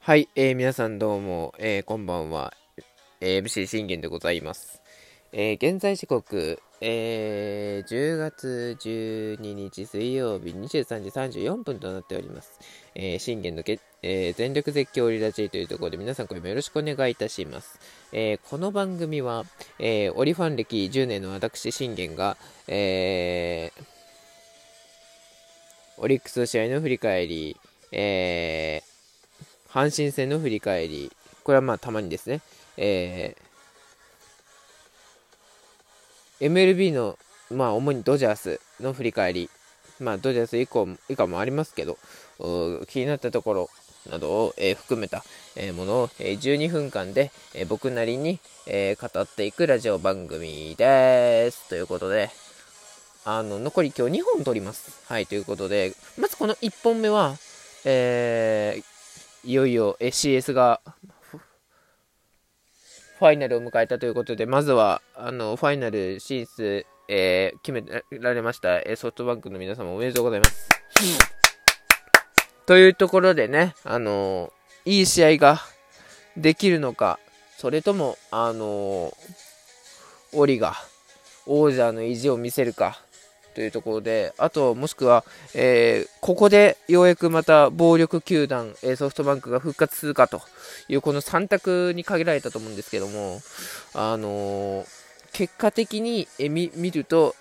はい、えー、皆さんどうも、えー、こんばんは、えー、MC 信玄でございます。えー、現在時刻、えー、10月12日水曜日23時34分となっております。えー、信玄のけ、えー、全力絶叫リラジーというところで皆さんこれもよろしくお願いいたします。えー、この番組は、えー、オリファン歴10年の私信玄が、えー、オリックスの試合の振り返り、えー、阪神戦の振り返り、これはまあたまにですね、えー、MLB の、まあ主にドジャースの振り返り、まあドジャース以降以下もありますけど、気になったところなどを、えー、含めた、えー、ものを、えー、12分間で、えー、僕なりに、えー、語っていくラジオ番組です。ということで、あの、残り今日2本撮ります。はい、ということで、まずこの1本目は、えー、いよいよ CS がファイナルを迎えたということで、まずはあのファイナル進出、えー、決められました、ソフトバンクの皆様おめでとうございます。というところでね、あのいい試合ができるのか、それとも、あのオリが王者の意地を見せるか、というところで、あと、もしくは、えー、ここでようやくまた暴力球団、え、ソフトバンクが復活するかという、この3択に限られたと思うんですけども、あのー、結果的に、え見ると、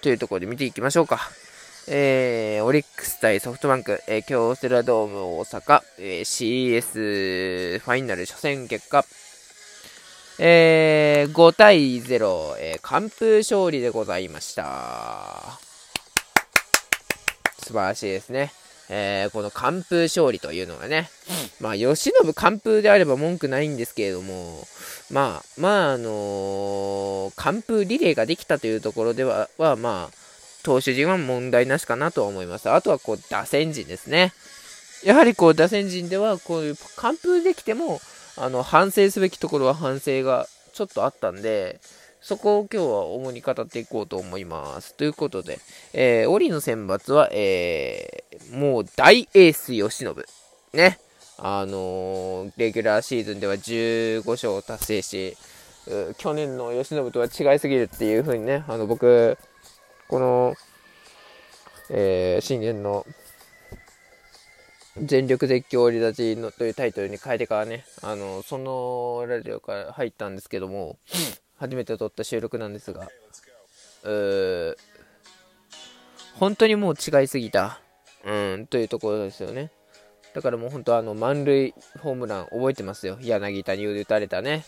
というところで見ていきましょうか。えー、オリックス対ソフトバンク、えー、京セラドーム大阪、えー、CS ファイナル初戦結果、えー、5対0、えー、完封勝利でございました。素晴らしいですね。えー、この完封勝利というのがね、まあ、吉信完封であれば文句ないんですけれども、まあ、まあ、あのー、完封リレーができたというところでは、はまあ、投手陣は問題なしかなとは思います。あとは、こう、打線陣ですね。やはり、こう、打線陣では、こういう完封できても、あの、反省すべきところは反省がちょっとあったんで、そこを今日は主に語っていこうと思います。ということで、えー、オリの選抜は、えー、もう大エース吉信。ね。あのー、レギュラーシーズンでは15勝を達成し、去年の吉信とは違いすぎるっていう風にね、あの、僕、この、えー、新年の全力絶叫り立ちのというタイトルに変えてからね、あの、そのラジオから入ったんですけども、初めて撮った収録なんですが、うー、本当にもう違いすぎた、うん、というところですよね。だからもう本当あの、満塁ホームラン覚えてますよ。柳田に打たれたね。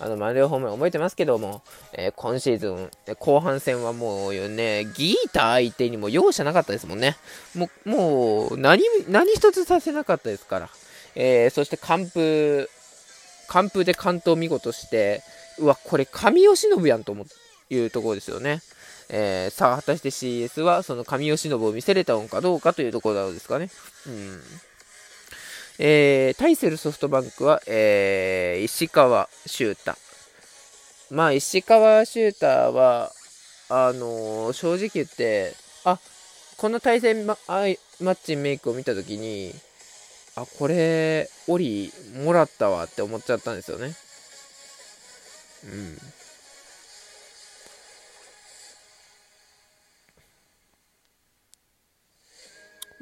あの、マリオホームラン覚えてますけども、えー、今シーズン、後半戦はもうね、ギータ相手にも容赦なかったですもんね。もう、もう、何、何一つさせなかったですから。えー、そして完封、完封で完投見事して、うわ、これ神吉信やんと思ういうところですよね。えー、さあ、果たして CS はその神吉信を見せれたのかどうかというところですかね。うん。えー、対するソフトバンクは、えー、石川修太。まあ、石川修太は、あのー、正直言って、あ、この対戦ママッチメイクを見たときに、あ、これ、オリもらったわって思っちゃったんですよね。う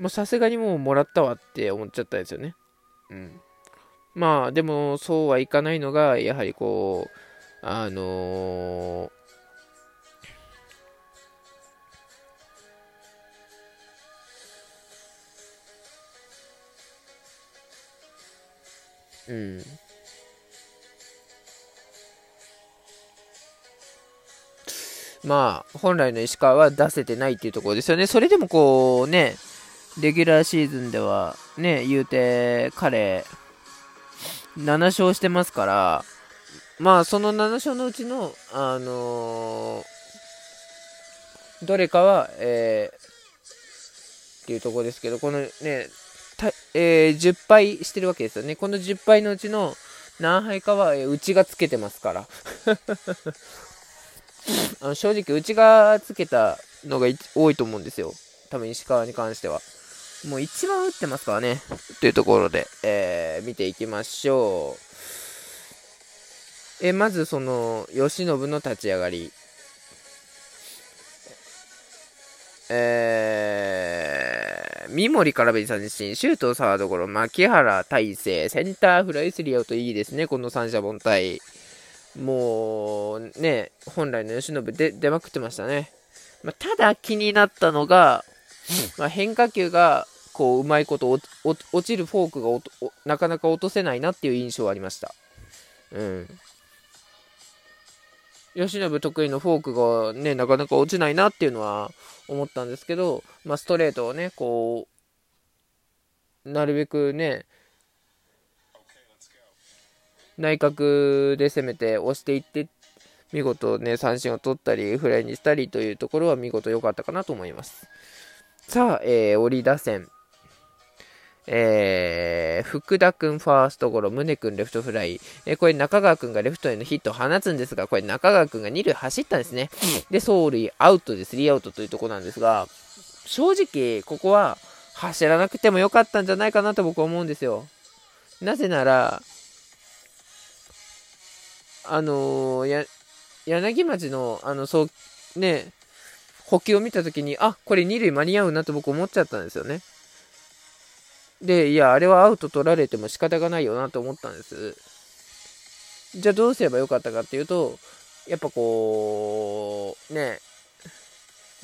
ん。もうさすがにもうもらったわって思っちゃったんですよね。うん。まあ、でも、そうはいかないのが、やはりこう、あのー、うん。まあ、本来の石川は出せてないっていうところですよね。それでもこうね、レギュラーシーズンでは、ね、言うて、彼、7勝してますから、まあ、その7勝のうちの、あのー、どれかは、えー、っていうところですけど、このね、えー、10敗してるわけですよね。この10敗のうちの何敗かは、えー、うちがつけてますから。あの正直、うちがつけたのが多いと思うんですよ。多分石川に関しては。もう一番打ってますからね。というところで、えー、見ていきましょう。えまずその、慶喜の立ち上がり。えー、三森空振り三振、シュートサードゴロ、牧原大成、センターフライスリーアウトいいですね、この三者凡退。もう、ね、本来の慶喜で出まくってましたね。まあ、ただ気になったのが、まあ、変化球が、こう、うまいこと落ちるフォークがなかなか落とせないなっていう印象はありました。うん。吉信得意のフォークがね、なかなか落ちないなっていうのは思ったんですけど、まあ、ストレートをね、こう、なるべくね、内角で攻めて押していって、見事ね、三振を取ったり、フライにしたりというところは見事良かったかなと思います。さあ、えー、折り打線。えー、福田くんファーストゴロ、宗くんレフトフライ、えー、これ中川くんがレフトへのヒットを放つんですが、これ中川くんが2塁走ったんですね。で、走塁アウトでスリーアウトというところなんですが、正直、ここは走らなくてもよかったんじゃないかなと僕は思うんですよ。なぜなら、あのー、や、柳町の、あの、そう、ね、補給を見たときに、あ、これ2塁間に合うなと僕思っちゃったんですよね。で、いや、あれはアウト取られても仕方がないよなと思ったんです。じゃあどうすればよかったかっていうと、やっぱこう、ね、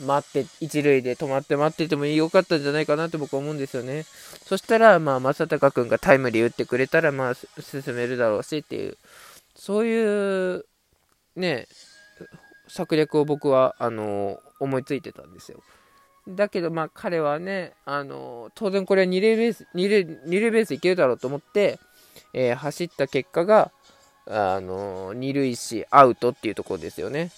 待って、一塁で止まって待っててもよかったんじゃないかなって僕は思うんですよね。そしたら、まあ、正隆君がタイムリー打ってくれたら、まあ、進めるだろうしっていう、そういう、ね、策略を僕は、あの、思いついてたんですよ。だけど、まあ、彼はね、あの、当然これは2塁ベース、2塁、2塁ベースいけるだろうと思って、えー、走った結果が、あの、2塁死アウトっていうところですよね。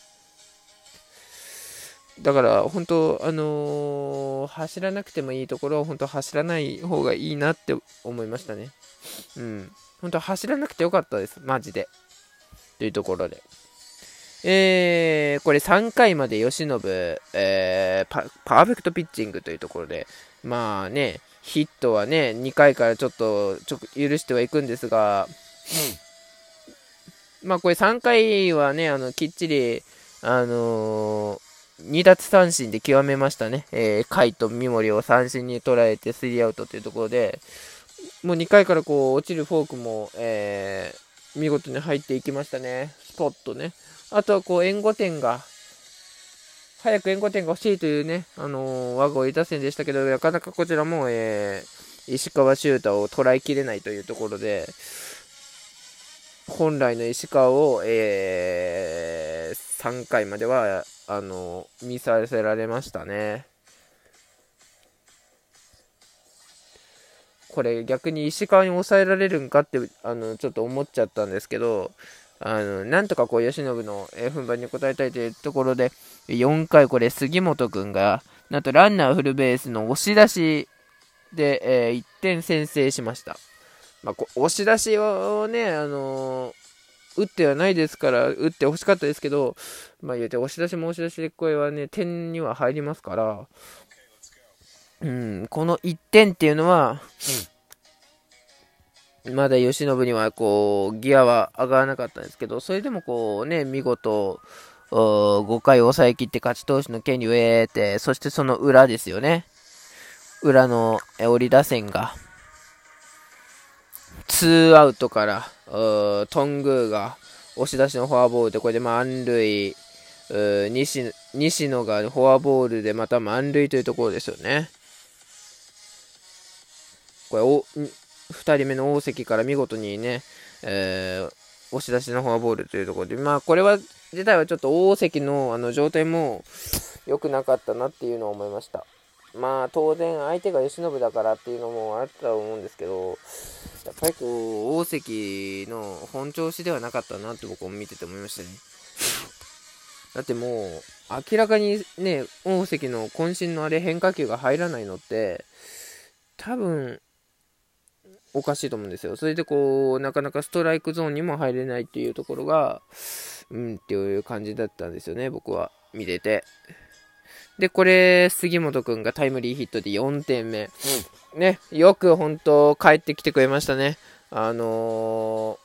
だから、本当、あのー、走らなくてもいいところは、本当走らない方がいいなって思いましたね。うん。本当走らなくてよかったです。マジで。というところで。えー、これ3回まで吉信、えーパ、パーフェクトピッチングというところで、まあね、ヒットはね、2回からちょっとちょ許してはいくんですが、うん、まあこれ3回はね、あのきっちり、あのー、2奪三振で極めましたね。えー、甲斐と三森を三振に捉えてスリーアウトというところで、もう2回からこう落ちるフォークも、えー、見事に入っていきましたね。スポッとね。あとはこう援護点が、早く援護点が欲しいというね、あのー、和合打線でしたけど、なかなかこちらも、えー、石川修太を捉えきれないというところで、本来の石川を、えー、3回までは、あのー、見させられましたね。これ逆に石川に抑えられるんかってあのちょっと思っちゃったんですけどあの、なんとかこう、吉信の、え踏ん張りに応えたいというところで、4回これ、杉本くんが、なんとランナーフルベースの押し出しで、えー、1点先制しました。まあ、押し出しをね、あのー、打ってはないですから、打ってほしかったですけど、まあ言うて、押し出しも押し出しでこれはね、点には入りますから、うん、この1点っていうのは、まだ慶喜にはこうギアは上がらなかったんですけど、それでもこうね、見事、5回抑え切って勝ち投手の権利を得て、そしてその裏ですよね。裏の折り打線が、2アウトから、トングーが押し出しのフォアボールで、これで満塁、西西野がフォアボールでまた満塁というところですよね。これお、2人目の大関から見事にね、えー、押し出しのフォアボールというところで、まあ、これは、自体はちょっと大関のあの状態も良くなかったなっていうのを思いました。まあ、当然、相手が慶喜だからっていうのもあったと思うんですけど、やっぱりこう、大関の本調子ではなかったなって僕も見てて思いましたね。だってもう、明らかにね、大関の渾身のあれ変化球が入らないのって、多分、おかしいと思うんですよ。それでこう、なかなかストライクゾーンにも入れないっていうところが、うんっていう感じだったんですよね、僕は見てて。で、これ、杉本くんがタイムリーヒットで4点目。ね、よく本当帰ってきてくれましたね。あの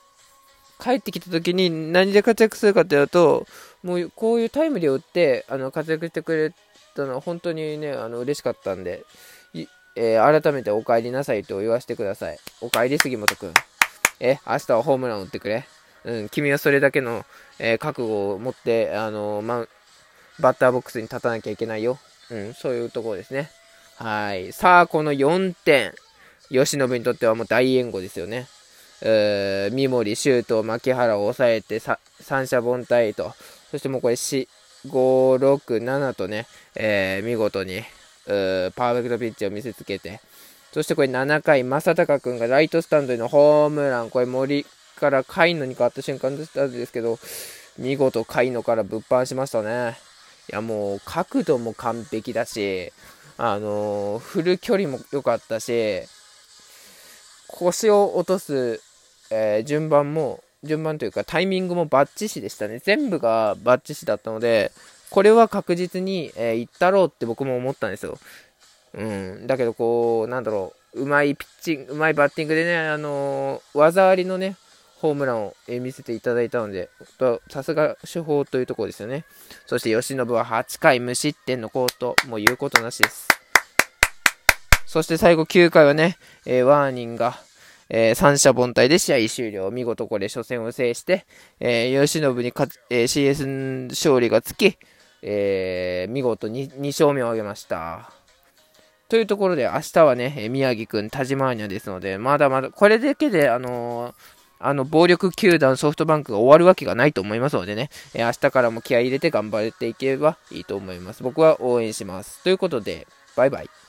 ー、帰ってきた時に何で活躍するかというと、もうこういうタイムリーを打って、あの、活躍してくれたのは本当にね、あの、嬉しかったんで、えー、改めてお帰りなさいと言わせてください。お帰り杉本くん。え、明日はホームラン打ってくれ。うん、君はそれだけの、えー、覚悟を持って、あのま、バッターボックスに立たなきゃいけないよ。うん、そういうところですね。はい。さあ、この4点。吉信にとってはもう大援護ですよね。えー、三森、周東、牧原を抑えて、三者凡退と。そしてもうこれ4、5、6、7とね、えー、見事に、パーフェクトピッチを見せつけて、そしてこれ7回、正隆君がライトスタンドへのホームラン、これ森から甲斐野に変わった瞬間だったんですけど、見事甲斐野からぶっ放しましたね。いやもう角度も完璧だし、あのー、振る距離も良かったし、腰を落とす、えー、順番も、順番というかタイミングもバッチシでしたね。全部がバッチシだったので、これは確実に、えー、いったろうって僕も思ったんですよ。うん。だけど、こう、なんだろう、うまいピッチング、うまいバッティングでね、あのー、技ありのね、ホームランを、見せていただいたので、さすが手法というところですよね。そして、吉信は8回無失点のコート、もう言うことなしです。そして最後9回はね、えー、ワーニンが、えー、三者凡退で試合終了。見事これ初戦を制して、えー、吉信に勝えー、CS 勝利がつき、えー、見事に2勝目を挙げました。というところで、明日はね、宮城くん、田島アニャですので、まだまだ、これだけで、あのー、あの、暴力球団ソフトバンクが終わるわけがないと思いますのでね、えー、明日からも気合い入れて頑張っていけばいいと思います。僕は応援します。ということで、バイバイ。